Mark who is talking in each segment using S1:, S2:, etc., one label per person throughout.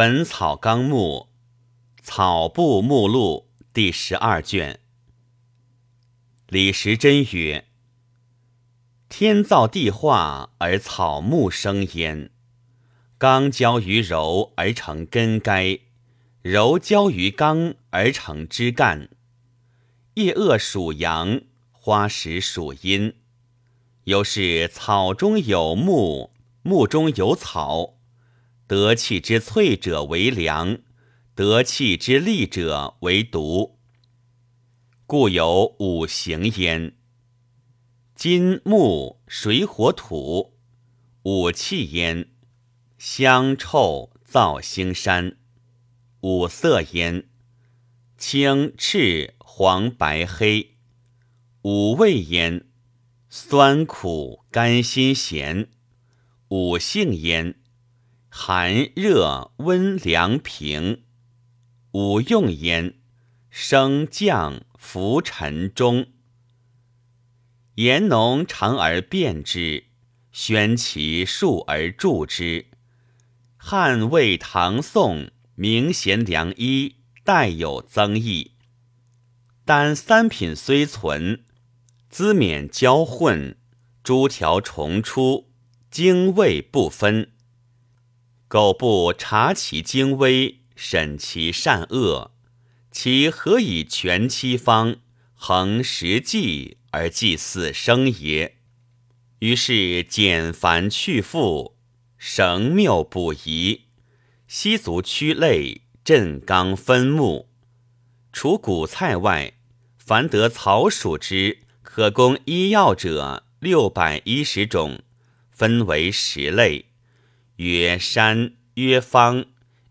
S1: 本草纲目草部目录第十二卷。李时珍曰：“天造地化而草木生焉，刚交于柔而成根该，柔交于刚而成枝干。叶萼属阳，花实属阴。又是草中有木，木中有草。”得气之脆者为凉，得气之利者为毒。故有五行焉：金木水火土，五气焉；香臭燥腥膻，五色焉；青赤黄白黑，五味焉；酸苦甘辛咸，五性焉。寒热温凉平，五用焉；升降浮沉中。言农长而变之，宣其数而著之。汉魏唐宋明贤良医，代有增益。但三品虽存，资免交混，诸条重出，精味不分。苟不察其精微，审其善恶，其何以全七方，恒实际而祭祀生也？于是简繁去复，绳谬补遗，悉足屈类，振刚分目。除谷菜外，凡得草属之可供医药者，六百一十种，分为十类。曰山，曰方，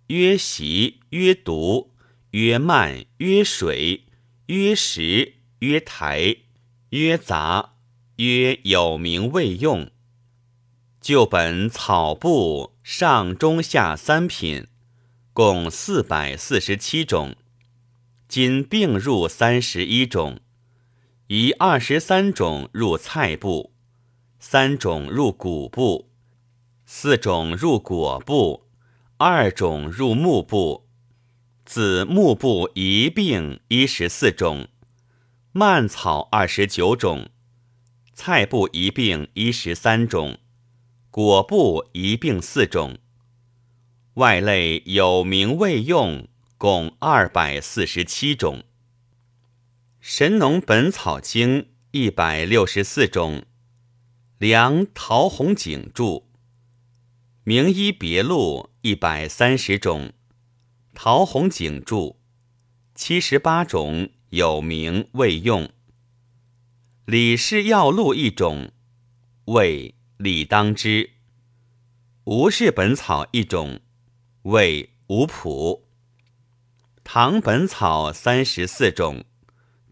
S1: 曰习，曰毒，曰慢，曰水，曰石，曰台，曰杂，曰有名未用。旧本草部上中下三品，共四百四十七种，今并入三十一种，以二十三种入菜部，三种入谷部。四种入果部，二种入木部，子木部一并一十四种，蔓草二十九种，菜部一并一十三种，果部一并四种，外类有名未用，共二百四十七种。神农本草经一百六十四种，梁陶弘景注。名医别录一百三十种，陶弘景注七十八种有名未用。李氏药录一种，谓李当之。吴氏本草一种，谓吴朴。唐本草三十四种，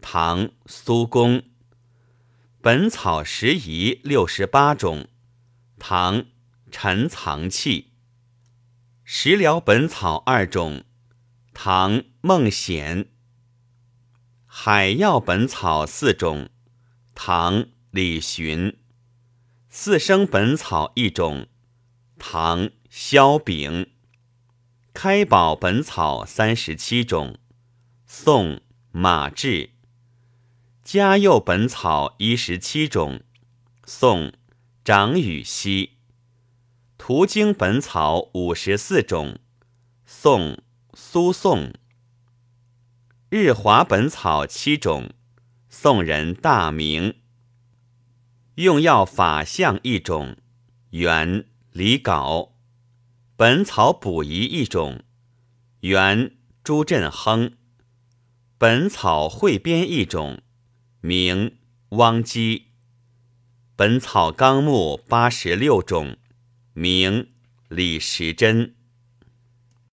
S1: 唐苏公。本草拾遗六十八种，唐。陈藏器，食疗本草二种，唐孟显；海药本草四种，唐李寻；四生本草一种，唐萧炳；开宝本草三十七种，宋马志；嘉佑本草一十七种，宋张禹锡。图经本草五十四种，宋苏颂；日华本草七种，宋人大名；用药法相一种，元李杲；本草补遗一种，元朱振亨；本草汇编一种，名汪基；本草纲目八十六种。名李时珍。